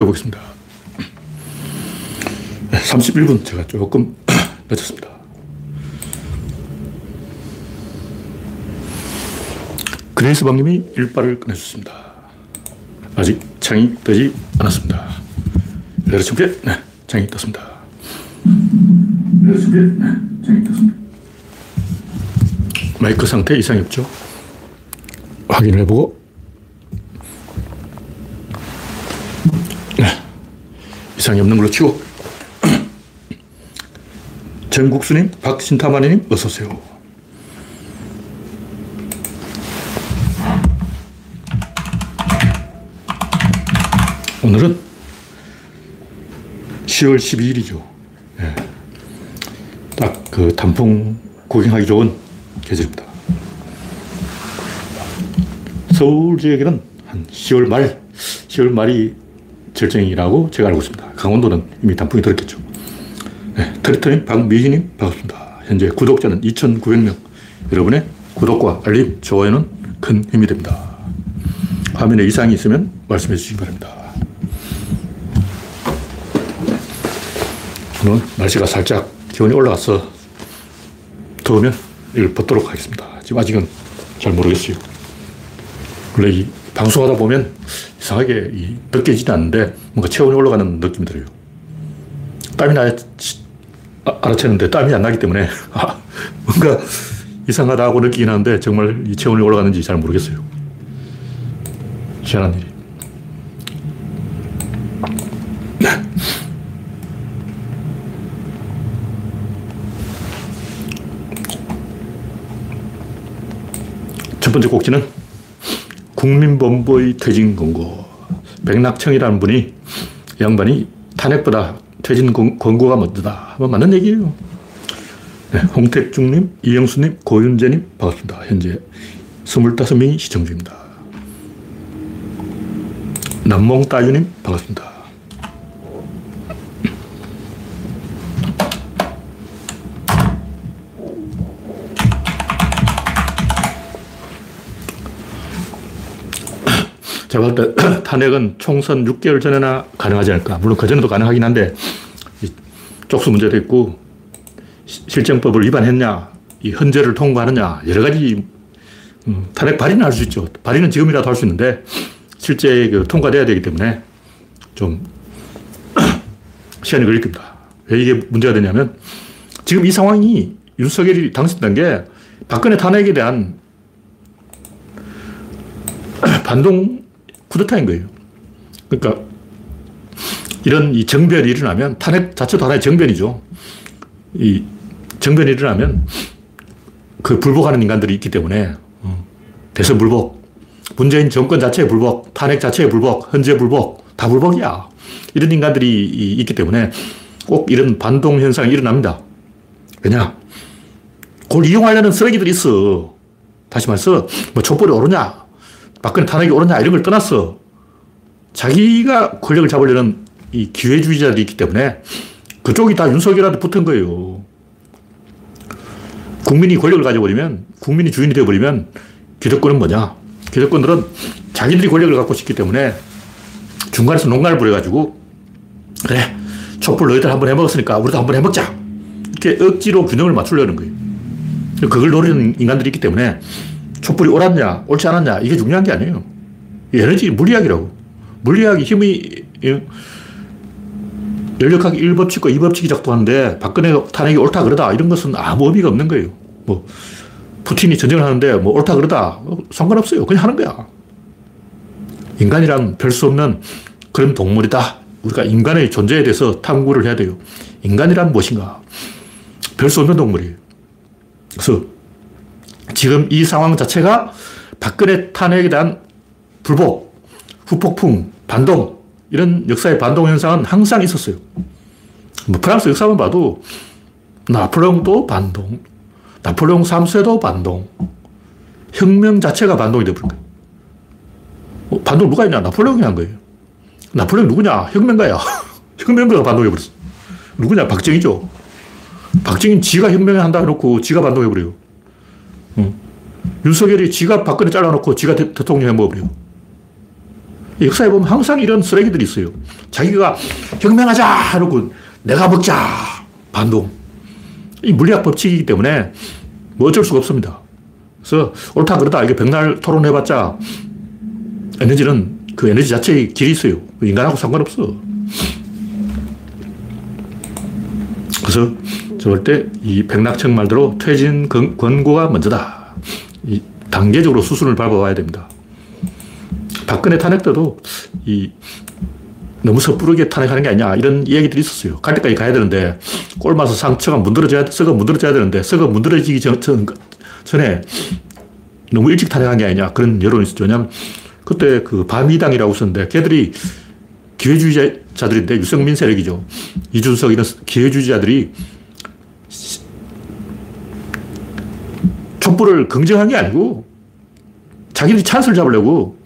해보겠습니다. 31분 제가 조금 늦었습니다. 그레이스 방님이 일발을 꺼내주습니다 아직 창이 뜨지 않았습니다. 레드 준비, 네, 창이 떴습니다. 레드 준비, 네, 창이 떴습니다. 마이크 상태 이상이 없죠? 확인을 해보고 이상이 없는 걸로 치고. 전국수님, 박신타마님, 어서오세요. 오늘은 10월 12일이죠. 네. 딱그 단풍 구경하기 좋은 계절입니다. 서울 지역에는 한 10월 말, 10월 말이 절정이라고 제가 알고 있습니다. 강원도는 이미 단풍이 들었겠죠. 네, 트리터님, 박미희님, 반갑습니다. 현재 구독자는 2,900명. 여러분의 구독과 알림, 좋아요는 큰 힘이 됩니다. 화면에 이상이 있으면 말씀해 주시기 바랍니다. 오늘 날씨가 살짝 기온이 올라가서 더우면 이걸 벗도록 하겠습니다. 지금 아직은 잘 모르겠어요. 원래 이 방송하다 보면 이상하게 느껴지지 않는데 뭔가 체온이 올라가는 느낌이 들어요. 땀이 나야 아, 알아채는데 땀이 안 나기 때문에 아, 뭔가 이상하다고 느끼긴 하는데 정말 이 체온이 올라가는지 잘 모르겠어요. 희한한 일이. 첫 번째 꼭지는 국민본부의 퇴진 권고. 백낙청이라는 분이 양반이 탄핵보다 퇴진 권고가 먼저다. 뭐 맞는 얘기예요. 네, 홍택중님, 이영수님, 고윤재님 반갑습니다. 현재 25명이 시청 중입니다. 남몽따유님 반갑습니다. 제가 볼 때 탄핵은 총선 6개월 전에나 가능하지 않을까. 물론 그전에도 가능하긴 한데, 쪽수 문제도 있고, 실정법을 위반했냐, 이 헌재를 통과하느냐, 여러 가지 음, 탄핵 발의는 할 수 있죠. 발의는 지금이라도 할 수 있는데, 실제 그 통과돼야 되기 때문에 좀 시간이 걸릴 겁니다. 왜 이게 문제가 되냐면, 지금 이 상황이 윤석열이 당선된 게 박근혜 탄핵에 대한 반동 쿠데타인 거예요. 그러니까 이런 이 정변이 일어나면 탄핵 자체도 하나의 정변이죠. 이 정변이 일어나면 그 불복하는 인간들이 있기 때문에 어, 대선 불복, 문재인 정권 자체의 불복, 탄핵 자체의 불복, 헌재 불복, 다 불복이야. 이런 인간들이 있기 때문에 꼭 이런 반동 현상이 일어납니다. 왜냐? 그걸 이용하려는 쓰레기들이 있어. 다시 말해서 뭐 촛불이 오르냐, 박근혜 탄핵이 옳으냐 이런 걸 떠났어. 자기가 권력을 잡으려는 이 기회주의자들이 있기 때문에 그쪽이 다 윤석열한테 붙은 거예요. 국민이 권력을 가져버리면, 국민이 주인이 되어버리면 기득권은 뭐냐? 기득권들은 자기들이 권력을 갖고 싶기 때문에 중간에서 농간을 부려가지고 그래, 촛불 너희들 한번 해먹었으니까 우리도 한번 해먹자. 이렇게 억지로 균형을 맞추려는 거예요. 그걸 노리는 인간들이 있기 때문에 촛불이 옳았냐, 옳지 않았냐, 이게 중요한 게 아니에요. 에너지 물리학이라고. 물리학이 힘이, 예, 연력학 1법칙과 2법칙이 작동하는데 박근혜 탄핵이 옳다 그러다 이런 것은 아무 의미가 없는 거예요. 뭐, 푸틴이 전쟁을 하는데 뭐 옳다 그러다 상관없어요. 그냥 하는 거야. 인간이란 별 수 없는 그런 동물이다. 우리가 인간의 존재에 대해서 탐구를 해야 돼요. 인간이란 무엇인가? 별 수 없는 동물이에요. 그래서 지금 이 상황 자체가 박근혜 탄핵에 대한 불복, 후폭풍, 반동, 이런 역사의 반동 현상은 항상 있었어요. 뭐 프랑스 역사만 봐도 나폴레옹도 반동, 나폴레옹 3세도 반동, 혁명 자체가 반동이 되버린 거예요. 어, 반동 누가 했냐? 나폴레옹이 한 거예요. 나폴레옹 누구냐? 혁명가야. 혁명가가 반동해버렸어. 누구냐? 박정희죠. 박정희는 지가 혁명을 한다 해놓고 지가 반동해버려요. 응. 윤석열이 지가 박근혜 잘라놓고 지가 대, 통령 해먹어버려. 역사에 보면 항상 이런 쓰레기들이 있어요. 자기가 혁명하자! 하고 내가 먹자! 반동. 이 물리학 법칙이기 때문에 뭐 어쩔 수가 없습니다. 그래서 옳다 그러다 이게 백날 토론해봤자 에너지는 그 에너지 자체의 길이 있어요. 인간하고 상관없어. 그래서 절대 이 백낙청 말대로 퇴진 권고가 먼저다. 이 단계적으로 수순을 밟아와야 됩니다. 박근혜 탄핵 때도 이 너무 섣부르게 탄핵하는 게 아니냐 이런 이야기들이 있었어요. 갈 때까지 가야 되는데 꼴마서 상처가 문드러져야 썩어 문드러져야 되는데 썩어 문드러지기 전, 전, 전에 너무 일찍 탄핵한 게 아니냐 그런 여론이 있었죠. 왜냐하면 그때 그 반미당이라고 있었는데 걔들이 기회주의자들인데 유승민 세력이죠. 이준석 이런 기회주의자들이 촛불을 긍정한 게 아니고 자기들이 찬스를 잡으려고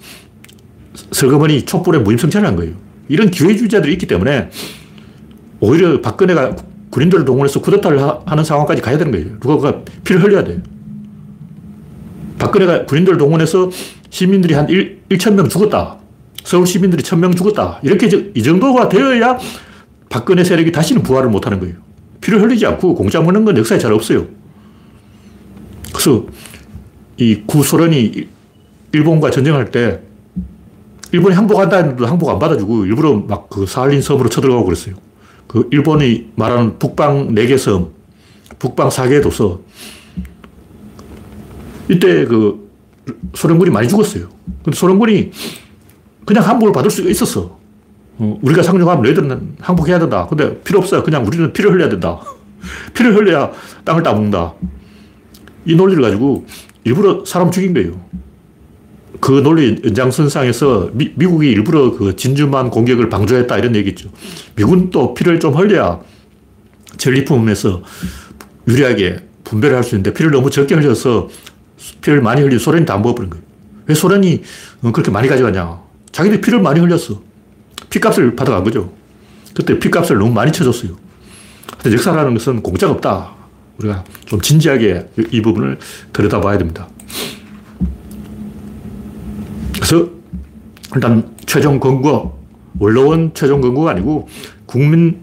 서거머니 촛불에 무임승차를 한 거예요. 이런 기회주의자들이 있기 때문에 오히려 박근혜가 군인들을 동원해서 쿠데타를 하는 상황까지 가야 되는 거예요. 누가 피를 흘려야 돼요. 박근혜가 군인들을 동원해서 시민들이 한 1, 1,000명 죽었다. 서울 시민들이 1,000명 죽었다. 이렇게 이 정도가 되어야 박근혜 세력이 다시는 부활을 못 하는 거예요. 피를 흘리지 않고 공짜 먹는 건 역사에 잘 없어요. 그래서 이 구소련이 일본과 전쟁할 때 일본이 항복한다 했는데 항복 안 받아주고 일부러 막 그 사할린 섬으로 쳐들어가고 그랬어요. 그 일본이 말하는 북방 4개 섬, 북방 4개 도서. 이때 그 소련군이 많이 죽었어요. 근데 소련군이 그냥 항복을 받을 수가 있었어. 어, 우리가 상륙하면 너희들은 항복해야 된다. 근데 필요 없어요. 그냥 우리는 피를 흘려야 된다. 피를 흘려야 땅을 따먹는다. 이 논리를 가지고 일부러 사람 죽인 거예요. 그 논리 연장선상에서 미, 미국이 일부러 그 진주만 공격을 방조했다 이런 얘기죠. 또 피를 좀 흘려야 전리품에서 유리하게 분배를 할 수 있는데 피를 너무 적게 흘려서 피를 많이 흘린 소련이 다 먹어버린 거예요. 왜 소련이 그렇게 많이 가져가냐. 자기들이 피를 많이 흘렸어. 피값을 받아간 거죠. 그때 피값을 너무 많이 쳐줬어요. 근데 역사라는 것은 공짜가 없다. 우리가 좀 진지하게 이 부분을 들여다봐야 됩니다. 그래서 일단 최종 권고, 원로원 최종 권고가 아니고 국민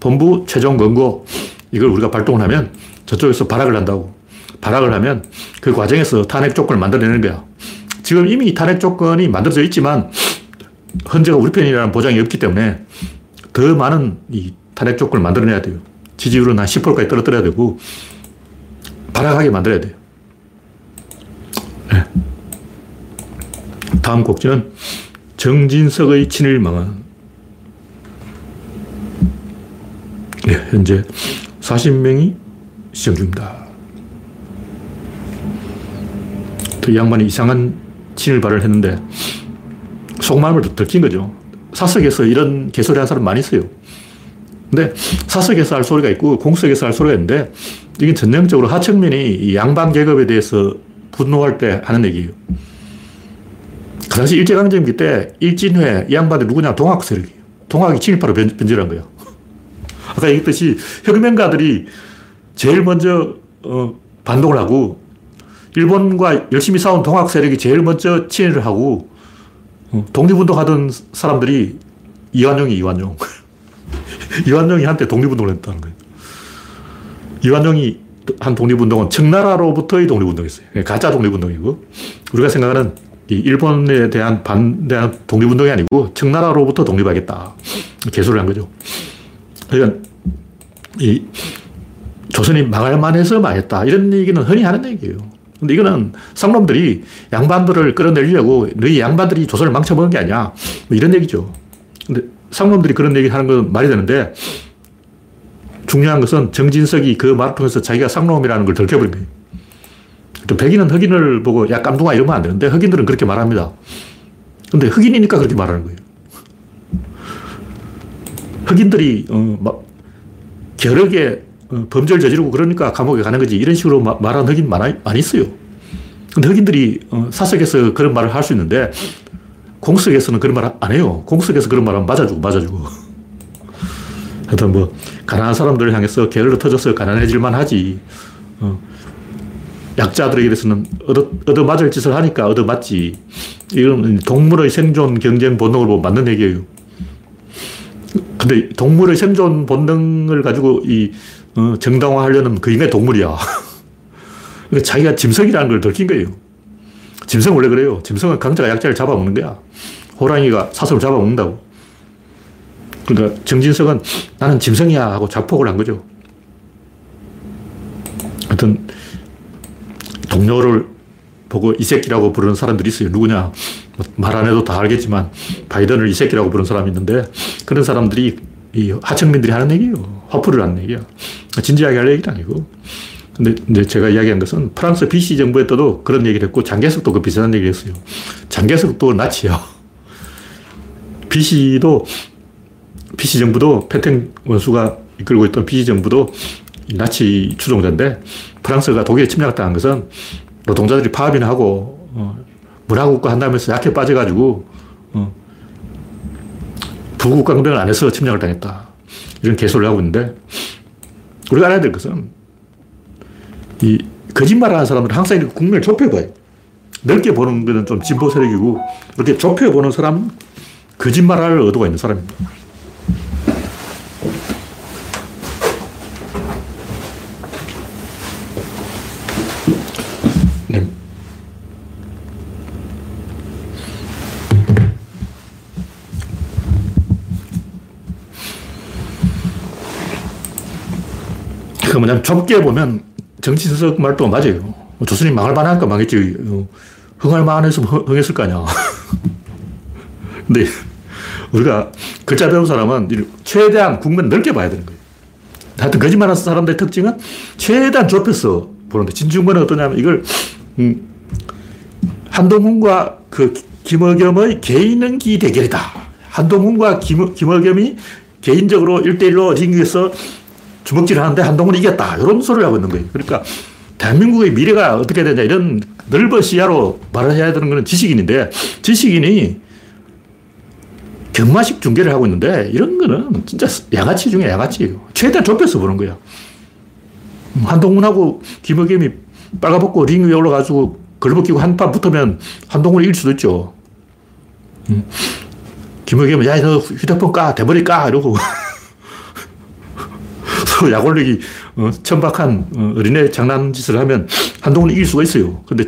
본부 최종 권고 이걸 우리가 발동을 하면 저쪽에서 발악을 한다고. 발악을 하면 그 과정에서 탄핵 조건을 만들어내는 거야. 지금 이미 탄핵 조건이 만들어져 있지만 헌재가 우리 편이라는 보장이 없기 때문에 더 많은 이 탄핵 조건을 만들어내야 돼요. 지지율은 한 10%까지 떨어뜨려야 되고 발악하게 만들어야 돼요. 네. 다음 곡지는 정진석의 친일망언. 네, 현재 40명이 시청 중입니다. 이 양반이 이상한 친일 발을 했는데 속마음을 들킨 거죠. 사석에서 이런 개소리 한 사람 많이 있어요. 근데 사석에서 할 소리가 있고 공석에서 할 소리가 있는데 이게 전형적으로 하청민이 양반 계급에 대해서 분노할 때 하는 얘기예요. 그 당시 일제강점기 때 일진회 이 양반들 누구냐 동학 세력이에요. 동학이 친일파로 변, 질한 거예요. 아까 얘기했듯이 혁명가들이 제일 먼저 어, 반동을 하고 일본과 열심히 싸운 동학 세력이 제일 먼저 친일을 하고 어, 독립운동하던 사람들이 이완용이 이완용. 이완용이 한때 독립운동을 했다는 거예요. 이완용이 한 독립운동은 청나라로부터의 독립운동이었어요. 가짜 독립운동이고 우리가 생각하는 일본에 대한 반대한 독립운동이 아니고 청나라로부터 독립하겠다. 개소를 한 거죠. 그러니까 이 조선이 망할 만 해서 망했다. 이런 얘기는 흔히 하는 얘기예요. 근데 이거는 상놈들이 양반들을 끌어내려고 너희 양반들이 조선을 망쳐먹은 게 아니야. 뭐 이런 얘기죠. 근데 상놈들이 그런 얘기 하는 건 말이 되는데 중요한 것은 정진석이 그 말을 통해서 자기가 상놈이라는 걸 들켜버린 거예요. 백인은 흑인을 보고 야 깜둥아 이러면 안 되는데 흑인들은 그렇게 말합니다. 근데 흑인이니까 그렇게 말하는 거예요. 흑인들이 어, 막 겨르게 어, 범죄를 저지르고 그러니까 감옥에 가는 거지. 이런 식으로 마, 말하는 흑인 많아, 많이 있어요. 근데 흑인들이 어, 사석에서 그런 말을 할 수 있는데 공석에서는 그런 말 안 해요. 공석에서 그런 말 하면 맞아주고 맞아주고. 하여튼 뭐 가난한 사람들을 향해서 게을러 터져서 가난해질만 하지. 어. 약자들에게 대해서는 얻어, 얻어 맞을 짓을 하니까 얻어 맞지. 이건 동물의 생존 경쟁 본능을 보면 맞는 얘기예요. 근데 동물의 생존 본능을 가지고 이 어, 정당화하려는 그 인간의 동물이야. 그러니까 자기가 짐승이라는 걸 들킨 거예요. 짐승 원래 그래요. 짐승은 강자가 약자를 잡아먹는 거야. 호랑이가 사슴을 잡아먹는다고. 그러니까 정진석은 나는 짐승이야 하고 자폭을 한 거죠. 하여튼 동료를 보고 이 새끼라고 부르는 사람들이 있어요. 누구냐? 뭐 말안 해도 다 알겠지만 바이든을 이 새끼라고 부르는 사람이 있는데 그런 사람들이 이 하청민들이 하는 얘기예요. 화풀이를 하는 얘기야. 진지하게 할 얘기는 아니고. 근데 이제 제가 이야기한 것은 프랑스 BC 정부에 때도 그런 얘기를 했고 장개석도 그 비슷한 얘기를 했어요. 장개석도 나치야. BC도 BC 정부도 패탱 원수가 이끌고 있던 BC 정부도 나치 추종자인데 프랑스가 독일에 침략당한 것은 노동자들이 파업이나 하고 어, 문화국가 한다면서 약해 빠져가지고 어, 부국가 공백을 안 해서 침략을 당했다. 이런 개소를 하고 있는데 우리가 알아야 될 것은 이 거짓말하는 사람들은 항상 이렇게 국면을 좁혀봐요. 넓게 보는 것은 좀 진보 세력이고 이렇게 좁혀보는 사람은 거짓말할 의도가 있는 사람입니다. 그 뭐냐면 좁게 보면 정치적 말도 맞아요. 뭐 조선이 망할 만하니까 망했지. 어, 흥할 만했으면 흥했을 거 아니야. 근데 우리가 글자 배운 사람은 최대한 국면 넓게 봐야 되는 거예요. 하여튼 거짓말 하는 사람들의 특징은 최대한 좁혀서 보는데 진중권은 어떠냐면 이걸 음, 한동훈과 그 김어겸의 개인기 대결이다. 한동훈과 김, 김어겸이 개인적으로 1대1로 링 위에서 주먹질 하는데 한동훈이 이겼다. 이런 소리를 하고 있는 거예요. 그러니까 대한민국의 미래가 어떻게 되냐 이런 넓은 시야로 말을 해야 되는 건 지식인인데 지식인이 경마식 중계를 하고 있는데 이런 거는 진짜 양아치 중에 양아치예요. 최대한 좁혀서 보는 거야. 한동훈하고 김의겸이 빨가벗고 링 위에 올라가지고 걸벗기고 한판 붙으면 한동훈이 이길 수도 있죠. 음. 김의겸은 야, 너 휴대폰 까, 대머리 까, 이러고. 서로 약 올리기 어, 천박한 어, 어린애 장난짓을 하면 한동훈이 이길 수가 있어요. 근데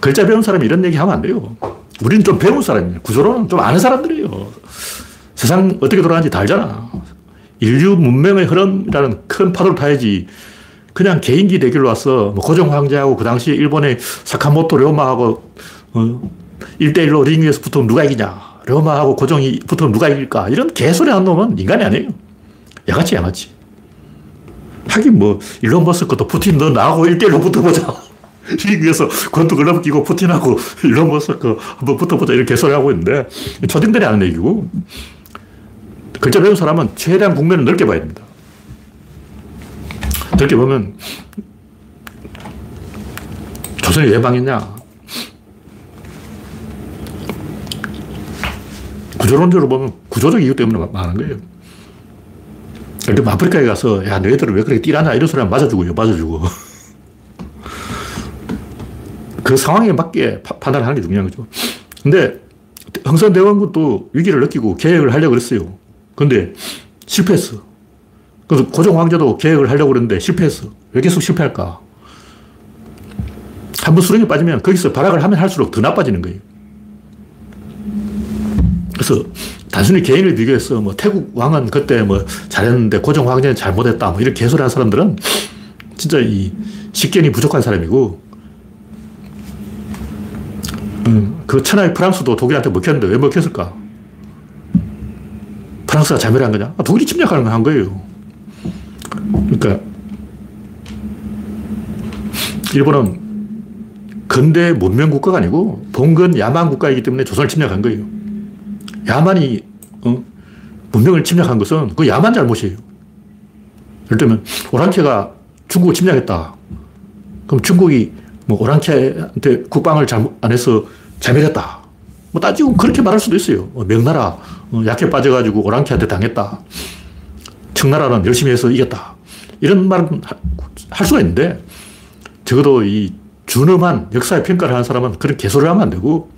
글자 배운 사람이 이런 얘기 하면 안 돼요. 우리는 좀 배운 사람이에요. 구조로는 좀 아는 사람들이에요. 세상 어떻게 돌아가는지 다 알잖아. 인류 문명의 흐름이라는 큰 파도를 타야지 그냥 개인기 대결로 와서 뭐 고종 황제하고 그 당시 일본의 사카모토 료마하고 어, 1대1로 링 위에서 붙으면 누가 이기냐. 료마하고 고종이 붙으면 누가 이길까. 이런 개소리 하는 놈은 인간이 아니에요. 양아치, 양아치. 하긴 뭐, 일론 머스크도 푸틴 너 나하고 1대1로 붙어보자. 링 위에서 권투 글러브 끼고 푸틴하고 일론 머스크 한번 붙어보자. 이런 개소리 하고 있는데, 초딩들이 하는 얘기고, 글자 배운 사람은 최대한 국면을 넓게 봐야 됩니다. 넓게 보면, 조선이 왜 망했냐? 구조론적으로 보면 구조적 이유 때문에 망한 거예요. 그럼 아프리카에 가서, 야, 너희들은 왜 그렇게 띠라냐? 이런 소리 하면 맞아주고요, 맞아주고. 그 상황에 맞게 판단을 하는 게 중요한 거죠. 근데 흥선대원군도 위기를 느끼고 계획을 하려고 그랬어요. 근데 실패했어. 그래서 고종 황제도 계획을 하려고 그랬는데 실패했어. 왜 계속 실패할까? 한 번 수렁에 빠지면 거기서 발악을 하면 할수록 더 나빠지는 거예요. 그래서 단순히 개인을 비교해서 뭐 태국 왕은 그때 뭐 잘했는데 고종 황제는 잘못했다 뭐 이렇게 개소리 한 사람들은 진짜 이 식견이 부족한 사람이고 음, 그 천하의 프랑스도 독일한테 먹혔는데 왜 먹혔을까? 프랑스가 자멸한 거냐? 아, 독일이 침략하는 거한 거예요. 그러니까 일본은 근대 문명 국가가 아니고 봉건 야만 국가이기 때문에 조선을 침략한 거예요. 야만이 어? 문명을 침략한 것은 그 야만 잘못이에요. 예를 들면 오랑캐가 중국을 침략했다. 그럼 중국이 뭐 오랑캐한테 국방을 잘못 안 해서 자멸했다. 뭐 따지고 그렇게 말할 수도 있어요. 뭐 명나라 어, 약해 빠져가지고 오랑캐한테 당했다. 청나라는 열심히 해서 이겼다. 이런 말은 할 수가 있는데 적어도 이 준엄한 역사의 평가를 하는 사람은 그런 개소리를 하면 안 되고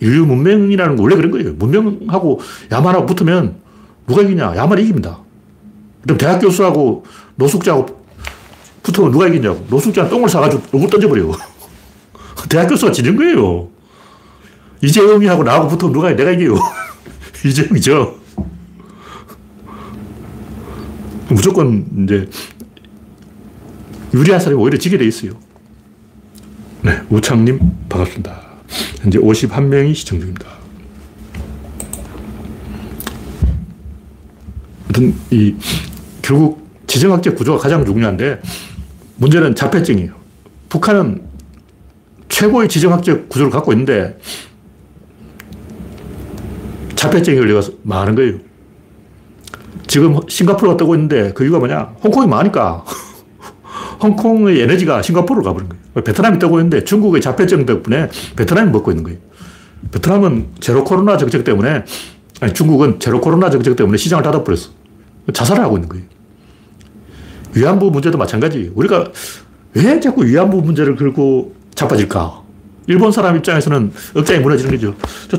인류 문명이라는 거 원래 그런 거예요. 문명하고 야만하고 붙으면 누가 이기냐? 야만이 이깁니다. 그럼 대학 교수하고 노숙자하고 붙으면 누가 이기냐고. 노숙자는 똥을 싸가지고 얼굴 던져버려. 대학 교수가 지는 거예요. 이재용이하고 나하고 붙으면 누가 내가 이겨요. 이재용이죠. 무조건 이제 유리한 사람이 오히려 지게 돼 있어요. 네, 우창님 반갑습니다. 현재 51명이 시청 중입니다. 하여튼 이 결국 지정학적 구조가 가장 중요한데 문제는 자폐증이에요. 북한은 최고의 지정학적 구조를 갖고 있는데 자폐증에 걸려서 망하는 거예요. 지금 싱가포르가 뜨고 있는데 그 이유가 뭐냐? 홍콩이 망하니까. 홍콩의 에너지가 싱가포르로 가버린 거예요. 베트남이 뜨고 있는데 중국의 자폐증 덕분에 베트남이 먹고 있는 거예요. 베트남은 제로 코로나 정책 때문에, 아니, 중국은 제로 코로나 정책 때문에 시장을 닫아버렸어. 자살을 하고 있는 거예요. 위안부 문제도 마찬가지. 우리가 왜 자꾸 위안부 문제를 걸고 자빠질까? 일본 사람 입장에서는 억장이 무너지는 거죠. 저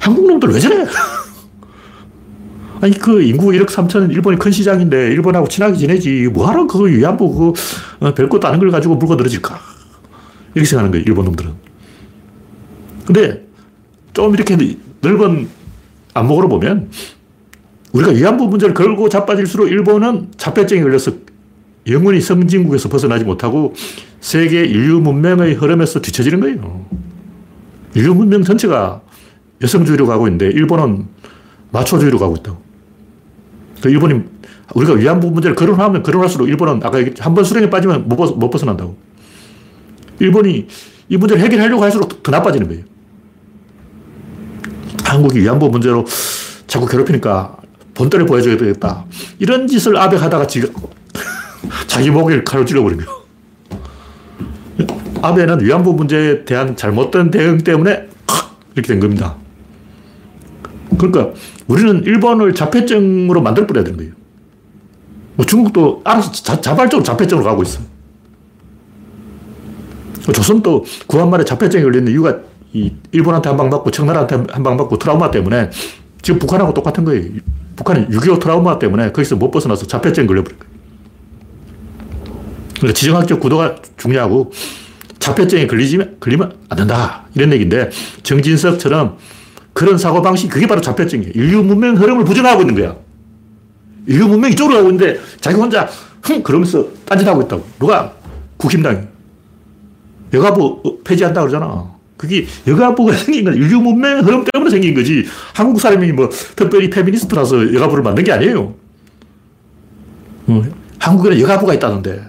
한국 놈들 왜 저래? 아니, 그 인구 1억 3천, 일본이 큰 시장인데 일본하고 친하게 지내지. 뭐하러 그 위안부 그 어, 별것도 아닌 걸 가지고 물고 늘어질까? 이렇게 생각하는 거예요, 일본 놈들은. 근데 좀 이렇게 넓은 안목으로 보면 우리가 위안부 문제를 걸고 자빠질수록 일본은 자폐증에 걸려서 영원히 성진국에서 벗어나지 못하고 세계 인류 문명의 흐름에서 뒤처지는 거예요. 인류 문명 전체가 여성주의로 가고 있는데 일본은 마초주의로 가고 있다고. 그 일본이 우리가 위안부 문제를 거론하면 거론할수록 일본은 아까 한 번 수령에 빠지면 못, 벗, 못 벗어난다고. 일본이 이 문제를 해결하려고 할수록 더 나빠지는 거예요. 한국이 위안부 문제로 자꾸 괴롭히니까 본때를 보여줘야 되겠다. 이런 짓을 아베 하다가 지금 자기 목을 칼로 찔러버린 거예요. 아베는 위안부 문제에 대한 잘못된 대응 때문에 이렇게 된 겁니다. 그러니까 우리는 일본을 자폐증으로 만들어버려야 되는 거예요. 뭐 중국도 알아서 자, 발적으로 자폐증으로 가고 있어. 조선도 구한말에 자폐증이 걸리는 이유가 이 일본한테 한방 맞고 청나라한테 한방 맞고 트라우마 때문에 지금 북한하고 똑같은 거예요. 북한은 6.25 트라우마 때문에 거기서 못 벗어나서 자폐증 걸려버린 거예요. 그러니까 지정학적 구도가 중요하고 자폐증에 걸리면, 걸리면 안 된다. 이런 얘기인데 정진석처럼 그런 사고방식, 그게 바로 자폐증이에요. 인류 문명 흐름을 부정하고 있는 거야. 인류 문명이 이쪽으로 가고 있는데 자기 혼자 흥! 그러면서 딴짓하고 있다고. 누가? 국힘당이. 여가부 폐지한다 그러잖아. 그게 여가부가 생긴 건 인류 문명 흐름 때문에 생긴 거지. 한국 사람이 뭐 특별히 페미니스트라서 여가부를 만든 게 아니에요. 어, 한국에는 여가부가 있다는데.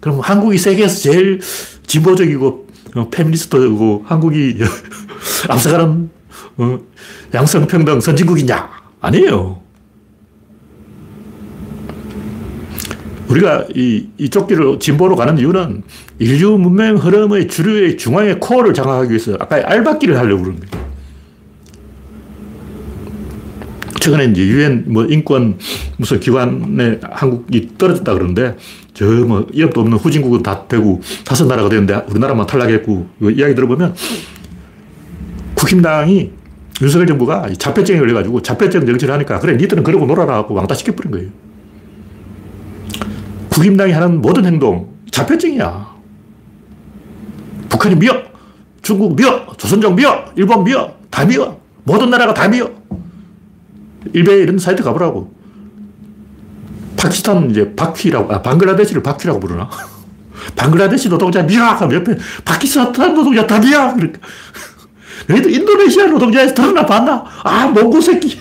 그럼 한국이 세계에서 제일 진보적이고 어, 페미니스트고 한국이 앞서가는 어, 양성평등 선진국이냐? 아니에요. 우리가 이, 이쪽 길을 진보로 가는 이유는 인류 문명 흐름의 주류의 중앙의 코어를 장악하기 위해서 아까 알바끼를 하려고 그러는 거예요. 최근에 이제 유엔 뭐 인권 무슨 기관에 한국이 떨어졌다 그러는데 저 뭐 이력도 없는 후진국은 다 되고 다섯 나라가 되는데 우리나라만 탈락했고 이야기 들어보면 국힘당이 윤석열 정부가 자폐증에 걸려가지고 자폐증 정치를 하니까 그래 니들은 그러고 놀아라 하고 왕따 시켜버린 거예요. 국임당이 하는 모든 행동 자폐증이야. 북한이 미워. 중국 미워. 조선족 미워. 일본 미워. 다 미워. 모든 나라가 다 미워. 일베 이런 사이트 가보라고. 파키스탄 이제 바퀴라고, 아, 방글라데시를 바퀴라고 부르나? 방글라데시 노동자 미워! 하면 옆에 파키스탄 노동자 다 미워! 그러니까. 너희들 인도네시아 노동자에서 드러나 봤나? 아, 몽고 새끼.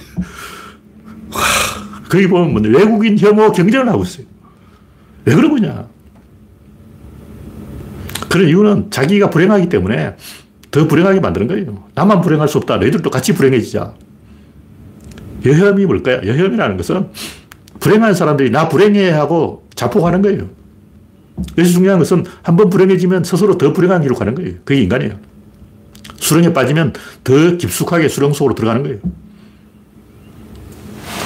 와, 거기 보면 뭐 외국인 혐오 경쟁을 하고 있어요. 왜 그런 거냐? 그런 이유는 자기가 불행하기 때문에 더 불행하게 만드는 거예요. 나만 불행할 수 없다. 너희들도 같이 불행해지자. 여혐이 뭘까요? 여혐이라는 것은 불행한 사람들이 나 불행해 하고 자폭하는 거예요. 그래서 중요한 것은 한 번 불행해지면 스스로 더 불행한 길로 가는 거예요. 그게 인간이에요. 수렁에 빠지면 더 깊숙하게 수렁 속으로 들어가는 거예요.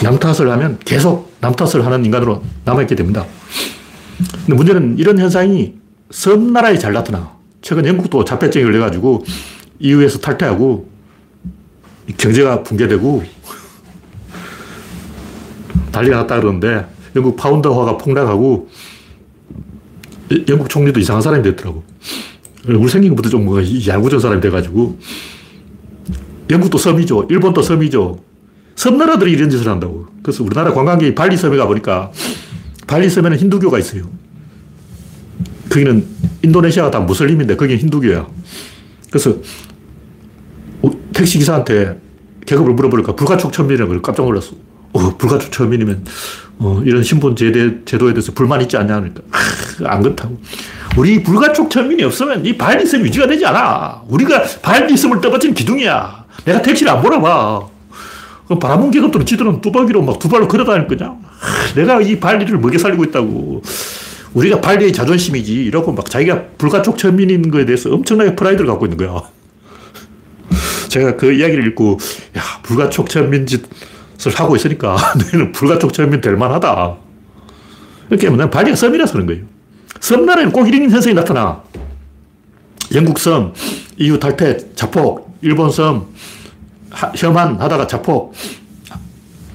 남 탓을 하면 계속 남 탓을 하는 인간으로 남아있게 됩니다. 근데 문제는 이런 현상이 섬나라에 잘 나타나. 최근 영국도 자폐증이 걸려가지고 EU에서 탈퇴하고 경제가 붕괴되고 난리가 났다 그러는데 영국 파운드화가 폭락하고 영국 총리도 이상한 사람이 됐더라고. 얼굴 생긴 것부터 좀 뭔가 야구전 사람이 돼가지고 영국도 섬이죠. 일본도 섬이죠. 섬나라들이 이런 짓을 한다고. 그래서 우리나라 관광객이 발리 섬에 가보니까 발리 섬에는 힌두교가 있어요. 거기는 인도네시아가 다 무슬림인데 거기는 힌두교야. 그래서 택시기사한테 계급을 물어보니까 불가촉 천민이라고 깜짝 놀랐어. 어, 불가촉 천민이면 어, 이런 신분 제대, 제도에 대해서 불만 있지 않냐 하니까 아, 안 그렇다고. 우리 불가촉 천민이 없으면 이 발리섬 유지가 되지 않아. 우리가 발리섬을 떠받친 기둥이야. 내가 택시를 안 몰아봐. 그 바라본 계급들은 지들은 뚜벅이로 막 두 발로 걸어 다닐 거냐? 아, 내가 이 발리를 먹여 살리고 있다고. 우리가 발리의 자존심이지. 이러고 막 자기가 불가촉 천민인 거에 대해서 엄청나게 프라이드를 갖고 있는 거야. 제가 그 이야기를 읽고, 야, 불가촉 천민 짓을 하고 있으니까 너희는 불가촉 천민 될 만하다. 이렇게 하면 난 발리가 섬이라서 그런 거예요. 섬나라에는 꼭 이런 현상이 나타나. 영국 섬, EU 탈퇴, 자폭, 일본 섬, 혐한 하다가 자폭,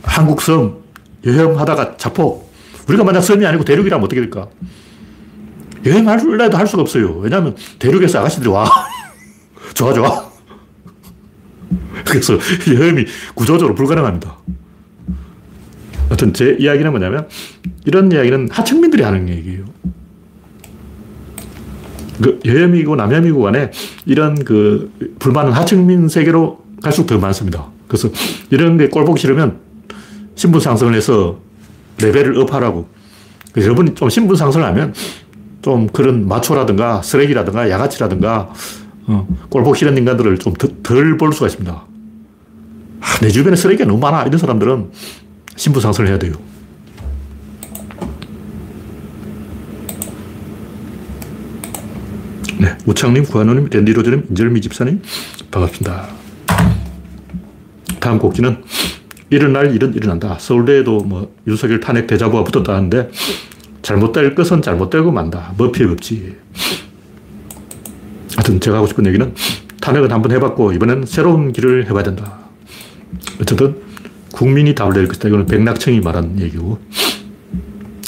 한국 섬, 여혐 하다가 자폭. 우리가 만약 섬이 아니고 대륙이라면 어떻게 될까? 여행할래 도할 수가 없어요. 왜냐하면 대륙에서 아가씨들이 와. 좋아, 좋아. 그래서 여행이 구조적으로 불가능합니다. 하여튼 제 이야기는 뭐냐면 이런 이야기는 하층민들이 하는 얘기예요. 그 여혐이고 남혐이고 간에 이런 그 불만은 하층민 세계로 갈수록 더 많습니다. 그래서 이런 게 꼴보기 싫으면 신분 상승을 해서 레벨을 업하라고. 여러분이 좀 신분 상승을 하면 좀 그런 마초라든가 쓰레기라든가 양아치라든가 어, 꼴보기 싫은 인간들을 좀 덜 볼 수가 있습니다. 아, 내 주변에 쓰레기가 너무 많아. 이런 사람들은 신분 상승을 해야 돼요. 네. 우창님, 구한호님, 댄디로즈님, 인절미 집사님, 반갑습니다. 다음 곡지는 일어날 일은 일어난다. 서울대에도 뭐 윤석열 탄핵 대자보가 붙었다는데 잘못될 것은 잘못되고 만다. 머피의 법칙. 하여튼 제가 하고 싶은 얘기는 탄핵은 한번 해봤고 이번엔 새로운 길을 해봐야 된다. 어쨌든 국민이 답을 낼 것이다. 이거는 백낙청이 말한 얘기고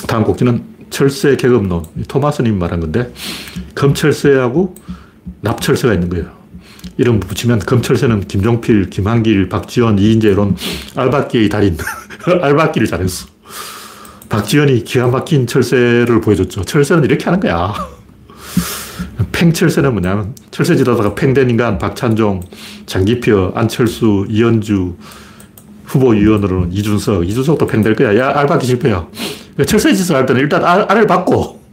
다음 곡지는 철새 계급론. 토마스님이 말한 건데, 검철새하고 납철새가 있는 거예요. 이름 붙이면 검철새는 김종필, 김한길, 박지원, 이인재 이런 알바끼의 달인. 알바끼를 잘했어. 박지원이 기가 막힌 철새를 보여줬죠. 철새는 이렇게 하는 거야. 팽철새는 뭐냐면 철새짓 하다가 팽된 인간 박찬종, 장기표, 안철수, 이현주, 후보 위원으로는 이준석, 이준석도 팽될 거야. 야, 알바끼 실패야. 그러니까 철새 짓을 할 때는 일단 알, 알을 받고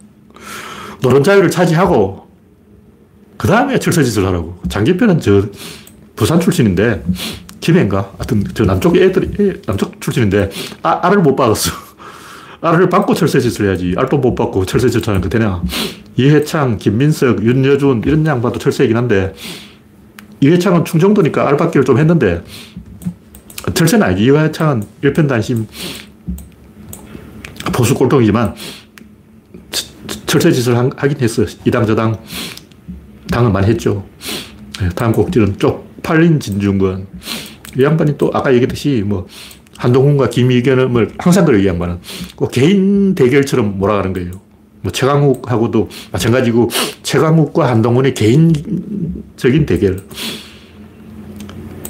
노른자유를 차지하고 그 다음에 철새 짓을 하라고. 장기표는 저 부산 출신인데 김해인가? 하여튼 저 남쪽 애들이 남쪽 출신인데 아, 알을 못 받았어. 알을 받고 철새 짓을 해야지. 알도 못 받고 철새 짓을 하는 그 되냐. 이해창, 김민석, 윤여준 이런 양반도 철새이긴 한데 이해창은 충정도니까 알 받기를 좀 했는데 철새는 아니지. 이해창은 일편단심 보수 꼴통이지만 철새 짓을 하긴 했어. 이당 저당 당은 많이 했죠. 네, 다음 곡지는 쪽팔린 진중권. 이 양반이 또 아까 얘기했듯이 뭐 한동훈과 김의견을 항상 그래요, 이 양반은. 꼭 개인 대결처럼 몰아가는 거예요. 뭐 최강욱하고도 마찬가지고 최강욱과 한동훈의 개인적인 대결.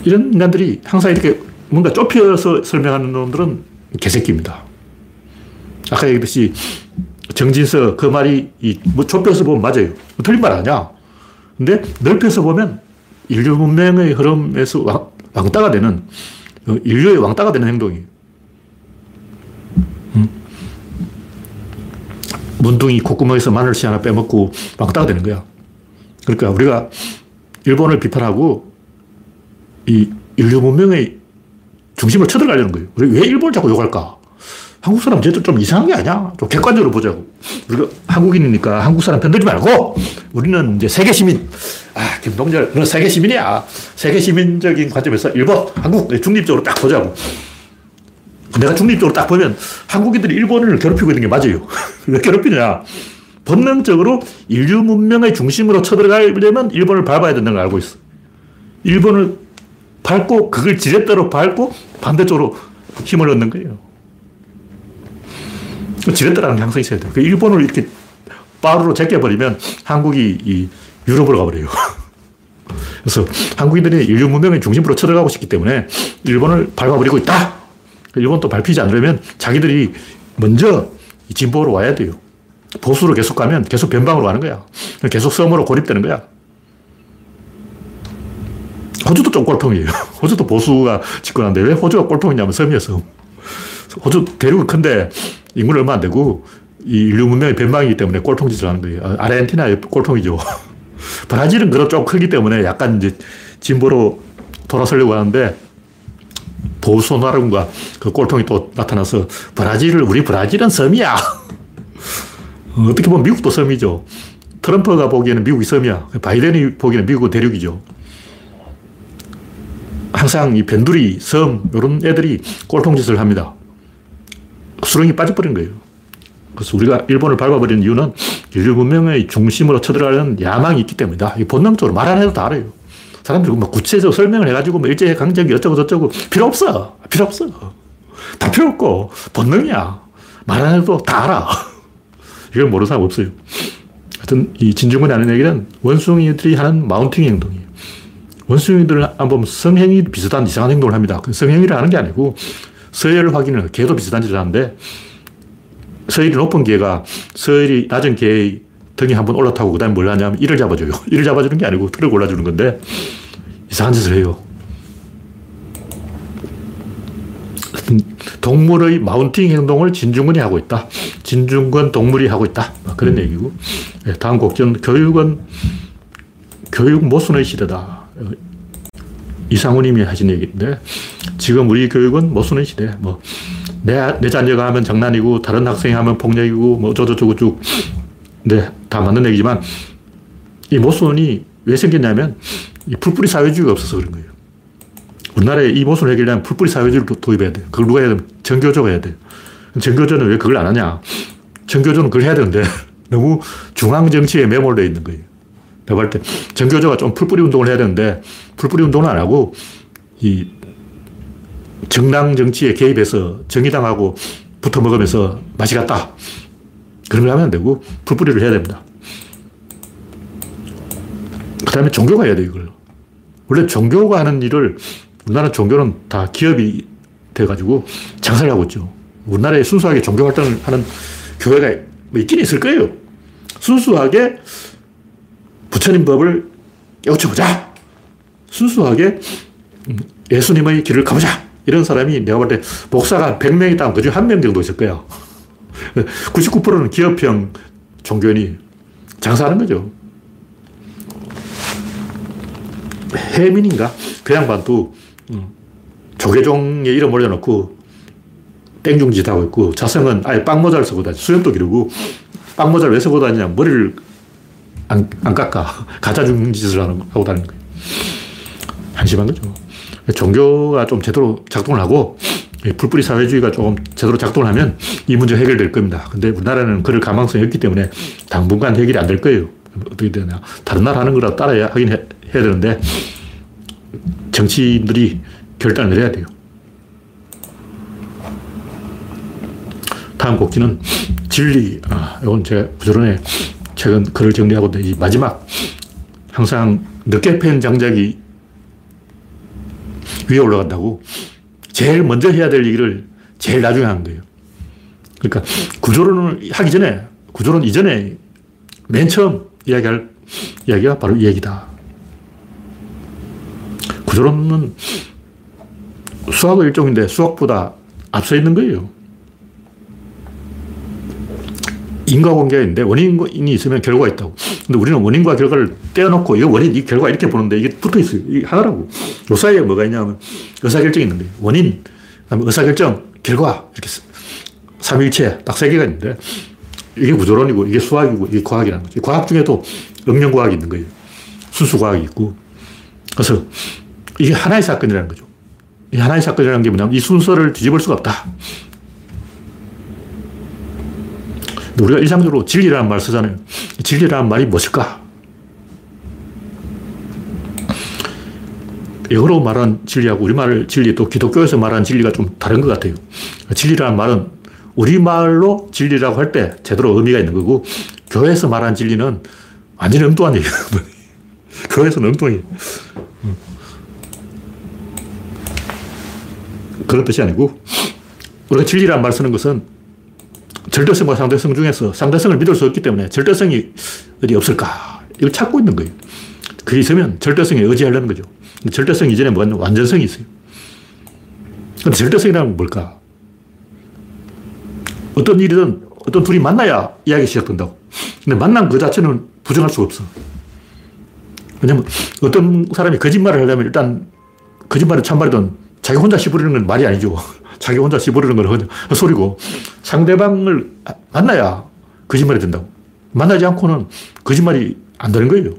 이런 인간들이 항상 이렇게 뭔가 좁혀서 설명하는 놈들은 개새끼입니다. 아까 얘기했듯이 정진석 그 말이 뭐 좁혀서 보면 맞아요. 뭐 틀린 말 아니야. 근데 넓혀서 보면 인류 문명의 흐름에서 왕, 왕따가 되는 어, 인류의 왕따가 되는 행동이에요. 음. 문둥이 콧구멍에서 마늘씨 하나 빼먹고 왕따가 되는 거야. 그러니까 우리가 일본을 비판하고 이 인류 문명의 중심을 쳐들어가려는 거예요. 왜 일본을 자꾸 욕할까? 한국 사람 쟤들 좀 이상한 게 아니야. 좀 객관적으로 보자고. 우리가 한국인이니까 한국 사람 편들지 말고 우리는 이제 세계 시민. 아, 김동열, 너는 세계 시민이야. 세계 시민적인 관점에서 일본, 한국 중립적으로 딱 보자고. 내가 중립적으로 딱 보면 한국인들이 일본을 괴롭히고 있는 게 맞아요. 왜 괴롭히냐. 본능적으로 인류 문명의 중심으로 쳐들어가려면 일본을 밟아야 된다는 걸 알고 있어. 일본을 밟고 그걸 지렛대로 밟고 반대쪽으로 힘을 얻는 거예요. 그 지렛대라는 게 항상 있어야 돼요. 그 일본을 이렇게 빠르로 제껴버리면 한국이 이 유럽으로 가버려요. 그래서 한국인들이 인류 문명의 중심으로 쳐들어가고 싶기 때문에 일본을 밟아버리고 있다. 일본도 밟히지 않으려면 자기들이 먼저 진보로 와야 돼요. 보수로 계속 가면 계속 변방으로 가는 거야. 계속 섬으로 고립되는 거야. 호주도 좀 꼴통이에요. 호주도 보수가 집권한데 왜 호주가 꼴통이냐면 섬이었어. 호주 대륙은 큰데 인구는 얼마 안 되고 이 인류 문명의 변방이기 때문에 꼴통짓을 하는 거예요. 아르헨티나 꼴통이죠. 브라질은 그런 좀 크기 때문에 약간 이제 진보로 돌아서려고 하는데 보소나름과 그 꼴통이 또 나타나서 브라질을, 우리 브라질은 섬이야. 어떻게 보면 미국도 섬이죠. 트럼프가 보기에는 미국이 섬이야. 바이든이 보기에는 미국은 대륙이죠. 항상 이 변두리, 섬, 이런 애들이 꼴통짓을 합니다. 수렁이 빠져버린 거예요. 그래서 우리가 일본을 밟아버린 이유는 인류 문명의 중심으로 쳐들어가는 야망이 있기 때문이다. 본능적으로 말 안 해도 다 알아요. 사람들이 막 구체적으로 설명을 해가지고 뭐 일제 강점기 어쩌고 저쩌고 필요 없어. 필요 없어. 다 필요 없고 본능이야. 말 안 해도 다 알아. 이걸 모르는 사람 없어요. 하여튼 이 진중권이 하는 얘기는 원숭이들이 하는 마운팅 행동이에요. 원숭이들을 한번 성행위 비슷한 이상한 행동을 합니다. 그 성행위를 하는 게 아니고 서열 확인을 개도 비슷한 짓을 하는데 서열이 높은 개가 서열이 낮은 개의 등에 한번 올라타고 그 다음에 뭘 하냐면 이를 잡아줘요. 이를 잡아주는 게 아니고 틀을 골라주는 건데 이상한 짓을 해요. 동물의 마운팅 행동을 진중권이 하고 있다. 진중권 동물이 하고 있다. 뭐 그런 얘기고. 네, 다음 곡전 교육은 교육 모순의 시대다. 이상우님이 하신 얘기인데 지금 우리 교육은 모순의 시대. 뭐 내, 내 자녀가 하면 장난이고 다른 학생이 하면 폭력이고 뭐 어쩌고저쩌고 쭉 네, 다 맞는 얘기지만 이 모순이 왜 생겼냐면 이 풀뿌리 사회주의가 없어서 그런 거예요. 우리나라에 이 모순을 해결하면 풀뿌리 사회주의를 도입해야 돼요. 그걸 누가 해야 되면 정교조가 해야 돼요. 정교조는 왜 그걸 안 하냐? 정교조는 그걸 해야 되는데 너무 중앙 정치에 매몰되어 있는 거예요. 내가 볼때 정교조가 좀 풀뿌리 운동을 해야 되는데 풀뿌리 운동은 안 하고 이 정당 정치에 개입해서 정의당하고 붙어 먹으면서 맛이 갔다. 걸 하면 안 되고 풀뿌리를 해야 됩니다. 그 다음에 종교가 해야 돼요, 이걸. 원래 종교가 하는 일을 우리나라 종교는 다 기업이 돼가지고 장사를 하고 있죠. 우리나라에 순수하게 종교 활동을 하는 교회가 뭐 있긴 있을 거예요. 순수하게 부처님 법을 깨우쳐보자. 순수하게 예수님의 길을 가보자. 이런 사람이 내가 볼 때 목사가 100명 있다면 그중 한 명 정도 있을 거야. 99%는 기업형 종교인이 장사하는 거죠. 해민인가? 그 양반도 음, 조계종의 이름 올려놓고 땡중짓 하고 있고 자성은 아예 빵모자를 쓰고 다니 수염도 기르고 빵모자를 왜 쓰고 다니냐 머리를 안, 안 깎아 가짜 중짓을 하고 다니는 거예요. 한심한 거죠. 종교가 좀 제대로 작동을 하고 불뿌리 사회주의가 조금 제대로 작동을 하면 이 문제 해결될 겁니다. 근데 우리나라는 그럴 가망성이 없기 때문에 당분간 해결이 안 될 거예요. 어떻게 되냐. 다른 나라 하는 거라 따라야 하긴 해, 해야 되는데 정치인들이 결단을 해야 돼요. 다음 곡지는 진리. 아, 이건 제가 부지런히 최근 글을 정리하고 있는데 마지막 항상 늦게 팬 장작이 위에 올라간다고 제일 먼저 해야 될 얘기를 제일 나중에 하는 거예요. 그러니까 구조론을 하기 전에, 구조론 이전에 맨 처음 이야기할 이야기가 바로 이 얘기다. 구조론은 수학의 일종인데 수학보다 앞서 있는 거예요. 인과관계가 있는데 원인이 있으면 결과가 있다고. 근데 우리는 원인과 결과를 떼어놓고 이거 원인, 이 결과 이렇게 보는데 이게 붙어 있어요. 이게 하나라고. 요 사이에 뭐가 있냐면 의사결정이 있는 거예요. 원인, 그다음에 의사결정, 결과 이렇게 삼일체 딱 세 개가 있는데 이게 구조론이고 이게 수학이고 이게 과학이라는 거죠. 과학 중에도 응용과학이 있는 거예요. 순수과학이 있고. 그래서 이게 하나의 사건이라는 거죠. 이 하나의 사건이라는 게 뭐냐면 이 순서를 뒤집을 수가 없다. 우리가 일상적으로 진리라는 말 쓰잖아요. 진리라는 말이 무엇일까? 영어로 말한 진리하고 우리말 진리 또 기독교에서 말하는 진리가 좀 다른 것 같아요. 진리라는 말은 우리말로 진리라고 할 때 제대로 의미가 있는 거고 교회에서 말하는 진리는 완전히 엉뚱한 얘기예요. 교회에서는 엉뚱해. 그런 뜻이 아니고 우리가 진리라는 말 쓰는 것은 절대성과 상대성 중에서 상대성을 믿을 수 없기 때문에 절대성이 어디 없을까? 이걸 찾고 있는 거예요. 그게 있으면 절대성에 의지하려는 거죠. 절대성 이전에 뭐가 완전성이 있어요. 근데 절대성이라는 뭘까? 어떤 일이든 어떤 둘이 만나야 이야기 시작된다고. 근데 만난 그 자체는 부정할 수가 없어. 왜냐면 어떤 사람이 거짓말을 하려면 일단 거짓말이 참말이든 자기 혼자 씹으려는 건 말이 아니죠. 자기 혼자 씹으려는 건 소리고 상대방을 만나야 거짓말이 된다고. 만나지 않고는 거짓말이 안 되는 거예요.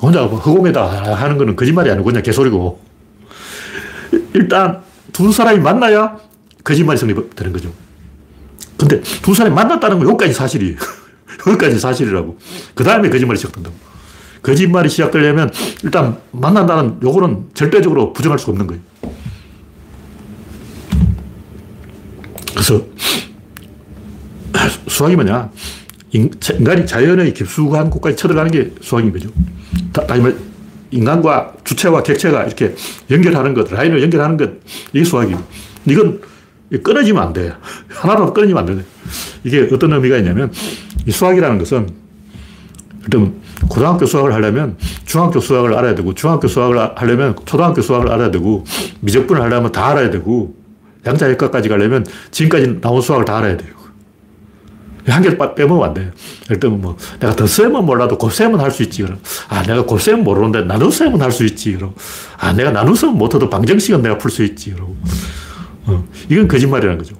혼자 허공에다 하는 거는 거짓말이 아니고 그냥 개소리고. 일단 두 사람이 만나야 거짓말이 성립되는 거죠. 근데 두 사람이 만났다는 건 여기까지 사실이에요. 여기까지 사실이라고. 그 다음에 거짓말이 시작된다고. 거짓말이 시작되려면 일단 만난다는 요거는 절대적으로 부정할 수가 없는 거예요. 그래서 수학이 뭐냐? 인간이 자연의 깊숙한 곳까지 쳐들어가는 게 수학인 거죠. 다시 말 인간과 주체와 객체가 이렇게 연결하는 것, 라인을 연결하는 것, 이게 수학이에요. 이건 끊어지면 안 돼. 하나라도 끊어지면 안 돼. 이게 어떤 의미가 있냐면, 이 수학이라는 것은, 일단 고등학교 수학을 하려면 중학교 수학을 알아야 되고, 중학교 수학을 하려면 초등학교 수학을 알아야 되고, 미적분을 하려면 다 알아야 되고, 양자역학까지 가려면 지금까지 나온 수학을 다 알아야 돼요. 한 개를 빼먹으면 안 돼요. 예를 들면 뭐, 내가 덧셈은 몰라도 곱셈은 할 수 있지. 그럼, 아, 내가 곱셈은 모르는데 나눗셈은 할 수 있지. 그럼, 아, 내가 나눗셈은 못해도 방정식은 내가 풀 수 있지. 그러고. 어, 이건 거짓말이라는 거죠.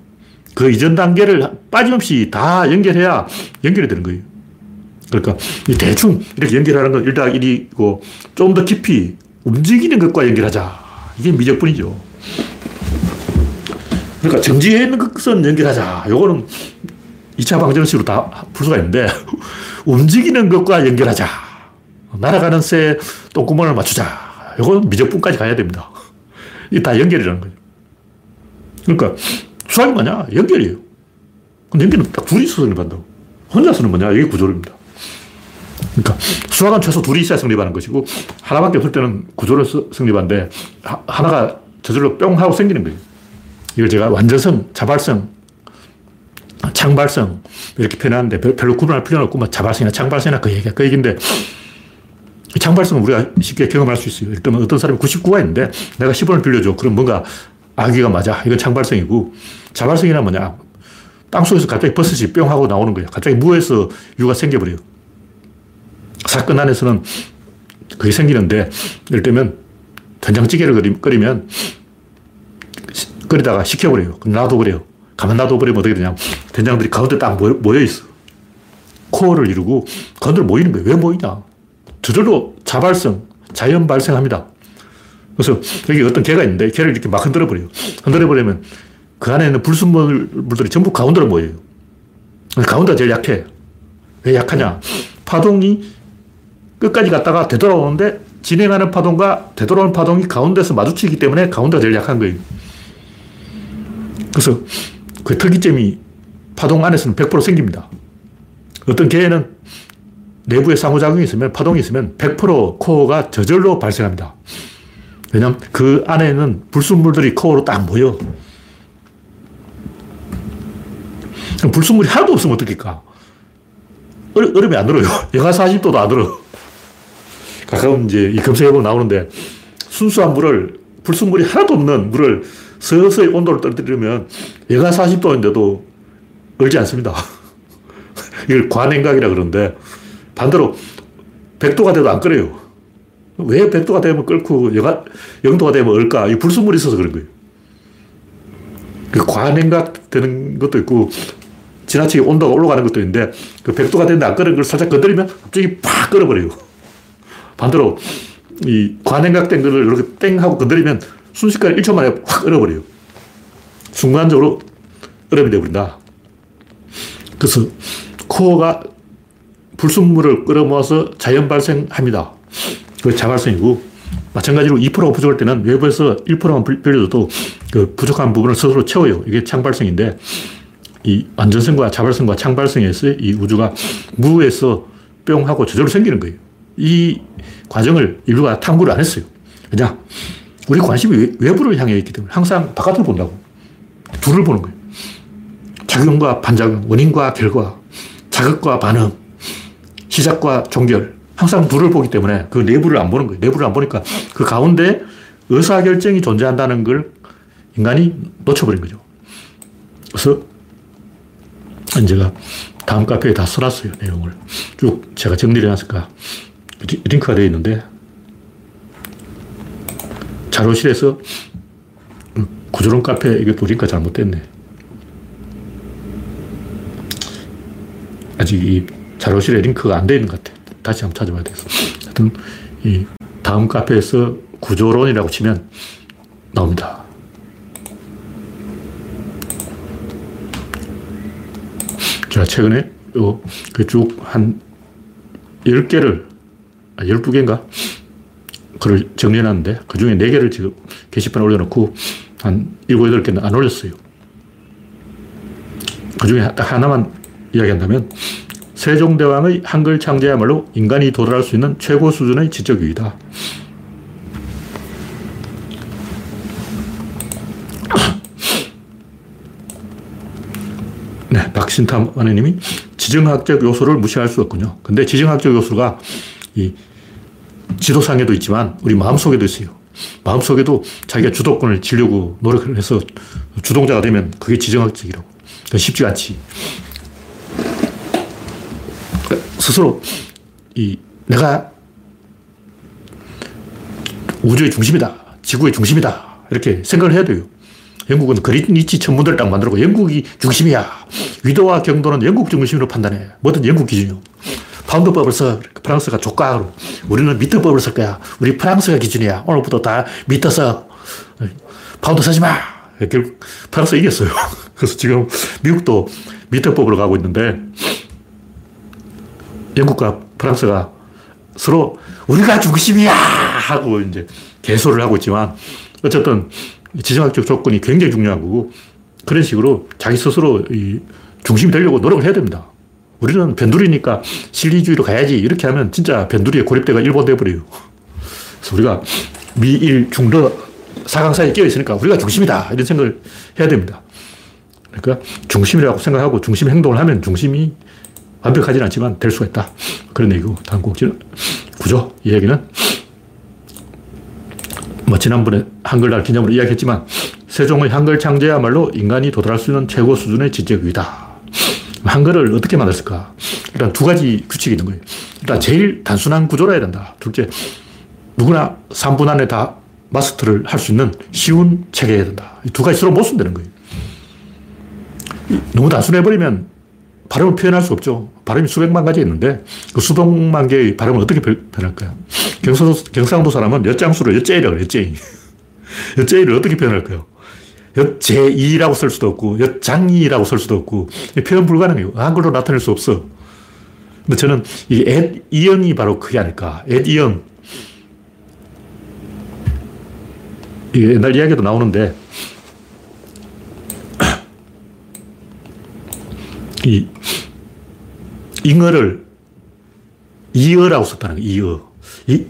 그 이전 단계를 빠짐없이 다 연결해야 연결이 되는 거예요. 그러니까 대충 이렇게 연결하는 건 1다 1이고 좀 더 깊이 움직이는 것과 연결하자. 이게 미적분이죠. 그러니까 정지해 있는 것은 연결하자. 요거는 2차 방정식으로 다 풀 수가 있는데 움직이는 것과 연결하자. 날아가는 새 똥구멍을 맞추자. 요건 미적분까지 가야 됩니다. 이게 다 연결이라는 거죠. 그러니까 수학이 뭐냐? 연결이에요. 근데 연결은 딱 둘이 있어서 성립한다고. 혼자서는 뭐냐? 이게 구조입니다. 그러니까 수학은 최소 둘이 있어야 성립하는 것이고 하나밖에 없을 때는 구조를 성립하는데 하나가 저절로 뿅 하고 생기는 거예요. 이걸 제가 완전성, 자발성, 창발성 이렇게 표현하는데 별로 구분할 필요는 없고 뭐 자발성이나 창발성이나 그 얘기가 그 얘기인데 창발성은 우리가 쉽게 경험할 수 있어요. 일단 어떤 사람이 99가 있는데 내가 10원을 빌려줘. 그럼 뭔가 아기가 맞아. 이건 창발성이고 자발성이란 뭐냐. 땅속에서 갑자기 버섯이 뿅 하고 나오는 거야. 갑자기 무에서 유가 생겨버려요. 사건 안에서는 그게 생기는데 예를 들면 된장찌개를 끓이면 끓이다가 식혀버려요. 그럼 놔둬버려요. 가만 놔둬버리면 어떻게 되냐 된장들이 가운데 딱 모여 있어. 코어를 이루고 가운데 모이는 거예요. 왜 모이냐? 저절로 자발성, 자연 발생합니다. 그래서 여기 어떤 개가 있는데 개를 이렇게 막 흔들어 버려요. 흔들어 버리면 그 안에 있는 불순물들이 전부 가운데로 모여요. 가운데가 제일 약해. 왜 약하냐? 파동이 끝까지 갔다가 되돌아오는데 진행하는 파동과 되돌아오는 파동이 가운데서 마주치기 때문에 가운데가 제일 약한 거예요. 그래서 그 특이점이 파동 안에서는 100% 생깁니다. 어떤 개에는 내부에 상호작용이 있으면, 파동이 있으면 100% 코어가 저절로 발생합니다. 왜냐면 그 안에는 불순물들이 코어로 딱 모여. 불순물이 하나도 없으면 어떡할까? 얼 음이 안 들어요. 영하 40도도 안 들어. 가끔 이제 이 검색해보면 나오는데 순수한 물을, 불순물이 하나도 없는 물을 서서히 온도를 떨어뜨리면 영하 40도인데도 얼지 않습니다. 이걸 과냉각이라 그러는데 반대로 100도가 돼도 안 끓여요. 왜 100도가 되면 끓고 영하, 0도가 되면 얼까? 이 불순물이 있어서 그런 거예요. 그 과냉각 되는 것도 있고, 지나치게 온도가 올라가는 것도 있는데, 그 100도가 되는데 안 끓는 걸 살짝 건드리면 갑자기 팍 끓어버려요. 반대로, 이 과냉각된 걸 이렇게 땡 하고 건드리면 순식간에 1초 만에 확 얼어버려요. 순간적으로 얼음이 되어버린다. 그래서 코어가 불순물을 끌어모아서 자연 발생합니다. 그 자발성이고 마찬가지로 2%가 부족할 때는 외부에서 1%만 빌려줘도 그 부족한 부분을 스스로 채워요. 이게 창발성인데 이 안전성과 자발성과 창발성에서 이 우주가 무에서 뿅 하고 저절로 생기는 거예요. 이 과정을 인류가 탐구를 안 했어요. 그냥 우리 관심이 외부를 향해 있기 때문에 항상 바깥을 본다고. 둘을 보는 거예요. 작용과 반작용, 원인과 결과, 자극과 반응, 시작과 종결. 항상 둘을 보기 때문에 그 내부를 안 보는 거예요. 내부를 안 보니까 그 가운데 의사결정이 존재한다는 걸 인간이 놓쳐버린 거죠. 그래서 제가 다음 카페에 다 써놨어요. 내용을. 쭉 제가 정리를 해놨으니까 링크가 되어 있는데 자료실에서 구조론 카페 이게 또 링크가 잘못됐네. 아직 이 자료실에 링크가 안 되어 있는 것 같아. 다시 한번 찾아봐야 되겠어. 하여튼, 이 다음 카페에서 구조론이라고 치면 나옵니다. 제가 최근에 쭉한 10개를, 아, 12개인가? 글을 정리해놨는데, 그 중에 4개를 지금 게시판에 올려놓고, 한 7, 8개는 안 올렸어요. 그 중에 하나만 이야기한다면, 세종대왕의 한글 창제야말로 인간이 도달할 수 있는 최고 수준의 지적 유희다. 네, 박신탐 아내님이 지정학적 요소를 무시할 수 없군요. 근데 지정학적 요소가 이 지도상에도 있지만 우리 마음속에도 있어요. 마음속에도 자기가 주도권을 지려고 노력을 해서 주동자가 되면 그게 지정학적이라고. 쉽지 않지. 스스로 이 내가 우주의 중심이다. 지구의 중심이다. 이렇게 생각을 해야 돼요. 영국은 그린니치 천문대를 딱 만들고 영국이 중심이야. 위도와 경도는 영국 중심으로 판단해. 뭐든 영국 기준이요. 파운드법을 써. 프랑스가 좆까라. 우리는 미터법을 쓸 거야. 우리 프랑스가 기준이야. 오늘부터 다 미터 써. 파운드 쓰지 마. 결국 프랑스 이겼어요. 그래서 지금 미국도 미터법으로 가고 있는데 영국과 프랑스가 서로 우리가 중심이야! 하고 이제 개소를 하고 있지만 어쨌든 지정학적 조건이 굉장히 중요한 거고 그런 식으로 자기 스스로 이 중심이 되려고 노력을 해야 됩니다. 우리는 변두리니까 실리주의로 가야지 이렇게 하면 진짜 변두리에 고립대가 일본 돼버려요. 그래서 우리가 미일 중러 사강 사이에 끼어 있으니까 우리가 중심이다 이런 생각을 해야 됩니다. 그러니까 중심이라고 생각하고 중심 행동을 하면 중심이 완벽하진 않지만 될 수가 있다. 그런 얘기고 다음 곡지는 구조 이 얘기는 뭐 지난번에 한글날 기념으로 이야기했지만 세종의 한글 창제야말로 인간이 도달할 수 있는 최고 수준의 지적이다. 한글을 어떻게 만들었을까? 일단 두 가지 규칙이 있는 거예요. 일단 제일 단순한 구조라 해야 된다. 둘째, 누구나 3분 안에 다 마스터를 할 수 있는 쉬운 체계여야 된다. 두 가지 서로 못 쓴다는 거예요. 너무 단순해버리면 발음을 표현할 수 없죠. 발음이 수백만 가지 있는데 그 수백만 개의 발음을 어떻게 표현할까요? 경상도, 경상도 사람은 엿장수를 엿제이라고 엿제이. 엿제이를 어떻게 표현할까요? 엿제이라고 쓸 수도 없고 엿장이라고 쓸 수도 없고 표현 불가능해요. 한글로 나타낼 수 없어. 근데 저는 이 앳 이언이 바로 그게 아닐까. 앳 이언. 이게 옛날 이야기도 나오는데 이 잉어를 이어라고 썼다는 거예요. 이어. 이,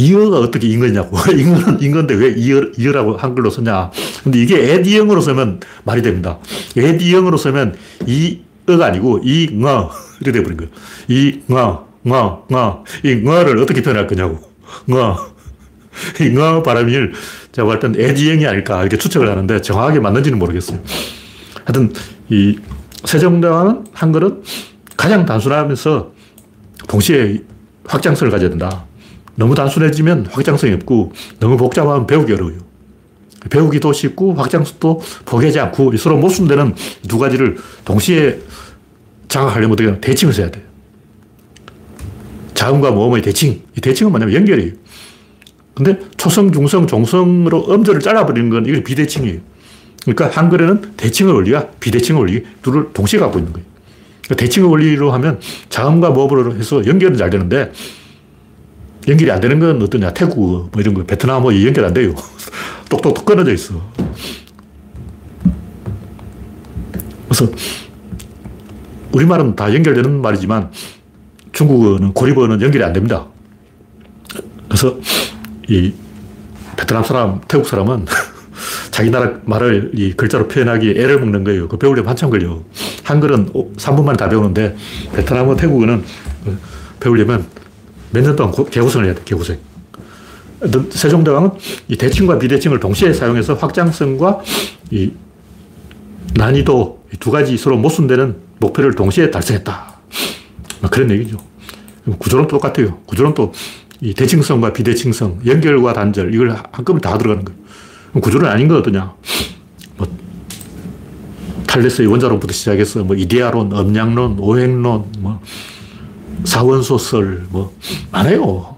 이어가 어떻게 잉어냐고. 잉어는 잉어인데 왜 이어, 이어라고 한글로 썼냐. 근데 이게 에디형으로 쓰면 말이 됩니다. 에디형으로 쓰면 이어가 아니고 이ng어. 이렇게 돼버린 거예요. 이ng어, ng어, ng어. 이 ng어를 어떻게 표현할 거냐고. ng어. 이ng어 발음을 제가 볼 때는 에디형이 아닐까 이렇게 추측을 하는데 정확하게 맞는지는 모르겠어요. 하여튼 이 세종대왕은 한글은 가장 단순하면서 동시에 확장성을 가져야 된다. 너무 단순해지면 확장성이 없고 너무 복잡하면 배우기 어려워요. 배우기도 쉽고 확장성도 포기하지 않고 서로 못 쓴다는 두 가지를 동시에 장악하려면 어떻게 대칭을 써야 돼요. 자음과 모음의 대칭. 이 대칭은 뭐냐면 연결이에요. 근데 초성, 중성, 종성으로 음절을 잘라버리는 건 이게 비대칭이에요. 그러니까 한글에는 대칭의 원리와 비대칭의 원리 둘을 동시에 갖고 있는 거예요. 그러니까 대칭의 원리로 하면 자음과 모음으로 해서 연결은 잘 되는데 연결이 안 되는 건 어떠냐. 태국 뭐 이런 거, 베트남 뭐 연결 안 돼요. 똑똑똑 끊어져 있어. 그래서 우리말은 다 연결되는 말이지만 중국어는 고리어는 연결이 안 됩니다. 그래서 이 베트남 사람, 태국 사람은 자기 나라 말을 이 글자로 표현하기 애를 먹는 거예요. 그 배우려면 한참 걸려. 한글은 3분 만에 다 배우는데 베트남과 태국어는 배우려면 몇 년 동안 개고생을 해야 돼, 개고생. 세종대왕은 이 대칭과 비대칭을 동시에 사용해서 확장성과 이 난이도 두 가지 서로 모순되는 목표를 동시에 달성했다. 그런 얘기죠. 구조론 똑같아요. 구조론 또이 대칭성과 비대칭성, 연결과 단절, 이걸 한꺼번에 다 들어가는 거예요. 구조론 아닌 거 어떠냐. 뭐, 탈레스의 원자론부터 시작해서 뭐 이데아론, 음량론, 오행론, 뭐, 사원소설, 뭐, 많아요.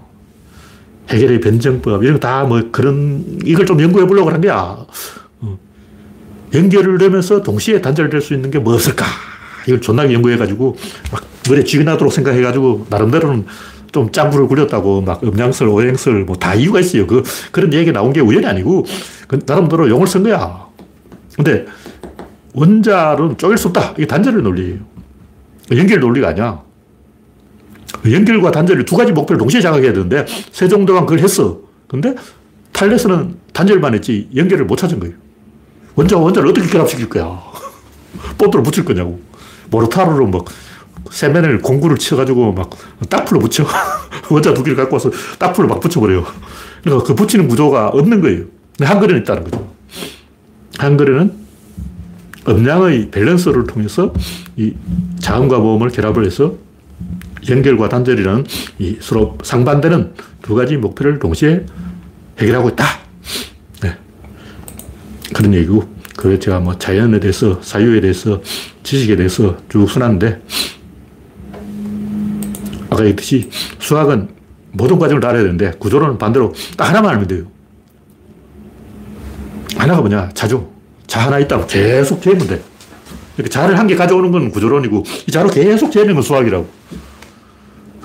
해결의 변정법, 이런 거 다 뭐 그런, 이걸 좀 연구해 보려고 한 거야. 어. 연결을 하면서 동시에 단절될 수 있는 게 뭐 없을까? 이걸 존나게 연구해가지고, 막 머리에 쥐가 나도록 생각해가지고, 나름대로는 좀 짱구를 굴렸다고, 막 음양설, 오행설, 뭐 다 이유가 있어요. 그, 그런 얘기 나온 게 우연이 아니고, 그 나름대로 용을 쓴 거야. 근데, 원자는 쪼갤 수 없다. 이게 단절의 논리예요. 연결 논리가 아니야. 연결과 단절을 두 가지 목표를 동시에 장악해야 되는데 세종대왕 그걸 했어. 근데 탈레스는 단절만 했지 연결을 못 찾은 거예요. 원자와 원자를 어떻게 결합시킬 거야? 본드로 붙일 거냐고. 모르타르로 막 세면을 공구를 쳐가지고 막 딱풀로 붙여. 원자 두 개를 갖고 와서 딱풀로 막 붙여버려요. 그러니까 그 붙이는 구조가 없는 거예요. 근데 한글에는 있다는 거죠. 한글에는 음량의 밸런스를 통해서 이 자음과 모음을 결합을 해서 연결과 단절이라는 이 서로 상반되는 두 가지 목표를 동시에 해결하고 있다. 네. 그런 얘기고, 그 제가 뭐 자연에 대해서, 사유에 대해서, 지식에 대해서 쭉 순하는데, 아까 얘기했듯이 수학은 모든 과정을 다 알아야 되는데, 구조론은 반대로 딱 하나만 알면 돼요. 하나가 뭐냐? 자죠. 자 하나 있다고 계속 재면 돼. 이렇게 자를 한 개 가져오는 건 구조론이고, 이 자로 계속 재는 건 수학이라고.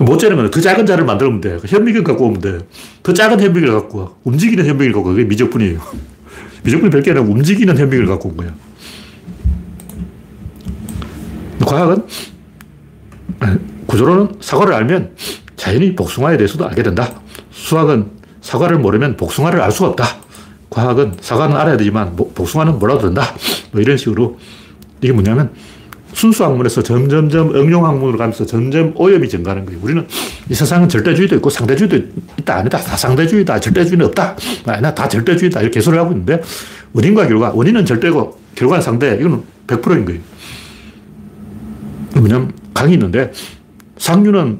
거는 더 작은 자를 만들면 돼. 현미경 갖고 오면 돼. 더 작은 현미경을 갖고 와. 움직이는 현미경을 갖고 와. 그게 미적분이에요. 미적분이 별게 아니라 움직이는 현미경을 갖고 온 거야. 과학은 구조로는 사과를 알면 자연히 복숭아에 대해서도 알게 된다. 수학은 사과를 모르면 복숭아를 알 수가 없다. 과학은 사과는 알아야 되지만 복숭아는 몰라도 된다. 뭐 이런 식으로 이게 뭐냐면 순수 학문에서 점점점 응용 학문으로 가면서 점점 오염이 증가하는 거예요. 우리는 이 세상은 절대주의도 있고 상대주의도 있다. 아니다. 다 상대주의다. 절대주의는 없다. 아니다. 다 절대주의다. 이렇게 개소를 하고 있는데 원인과 결과. 원인은 절대고 결과는 상대. 이거는 100%인 거예요. 뭐냐면 강이 있는데 상류는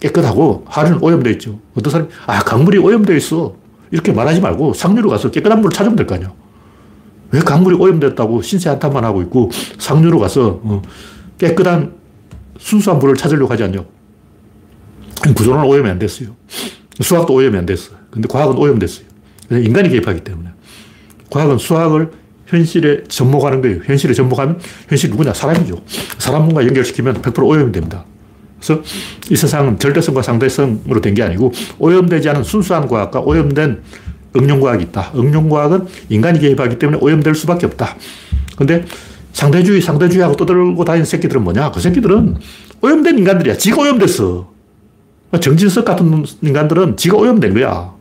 깨끗하고 하류는 오염되어 있죠. 어떤 사람이 아 강물이 오염되어 있어. 이렇게 말하지 말고 상류로 가서 깨끗한 물을 찾으면 될 거 아니야. 왜 강물이 오염됐다고 신세 한탄만 하고 있고 상류로 가서 어, 깨끗한 순수한 물을 찾으려고 하지 않냐. 구조는 오염이 안 됐어요. 수학도 오염이 안 됐어요. 근데 과학은 오염됐어요. 인간이 개입하기 때문에. 과학은 수학을 현실에 접목하는 거예요. 현실에 접목하면 현실 누구냐? 사람이죠. 사람과 연결시키면 100% 오염이 됩니다. 그래서 이 세상은 절대성과 상대성으로 된 게 아니고 오염되지 않은 순수한 과학과 오염된 응용과학이 있다. 응용과학은 인간이 개입하기 때문에 오염될 수밖에 없다. 근데 상대주의, 상대주의하고 떠들고 다니는 새끼들은 뭐냐? 그 새끼들은 오염된 인간들이야. 지가 오염됐어. 정진석 같은 인간들은 지가 오염된 거야.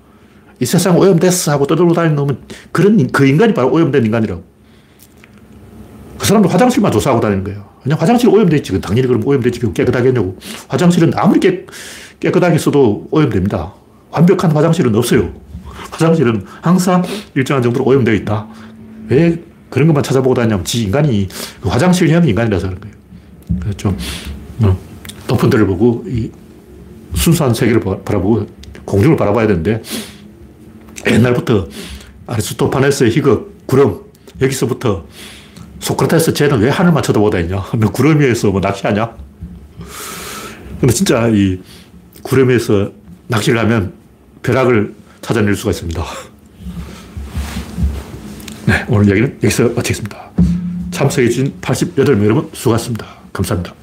이 세상 오염됐어 하고 떠들고 다니는 놈은 그런, 그 인간이 바로 오염된 인간이라고. 그 사람도 화장실만 조사하고 다니는 거예요. 그냥 화장실 오염됐지. 당연히 그럼 오염됐지. 깨끗하게 했냐고. 화장실은 아무리 깨, 깨끗하게 써도 오염됩니다. 완벽한 화장실은 없어요. 화장실은 항상 일정한 정도로 오염되어 있다. 왜 그런 것만 찾아보고 다니냐면 지 인간이 그 화장실형 인간이라서 그런 거예요. 그래서 좀 어, 높은 데를 보고 이 순수한 세계를 바라보고 공중을 바라봐야 되는데 옛날부터 아리스토파네스의 희극, 구름 여기서부터 소크라테스 쟤는 왜 하늘만 쳐다보다 있냐? 너 구름 위에서 뭐 낚시하냐? 근데 진짜 이 구름 위에서 낚시를 하면 벼락을 찾아낼 수가 있습니다. 네, 오늘 이야기는 여기서 마치겠습니다. 참석해주신 88명 여러분 수고하셨습니다. 감사합니다.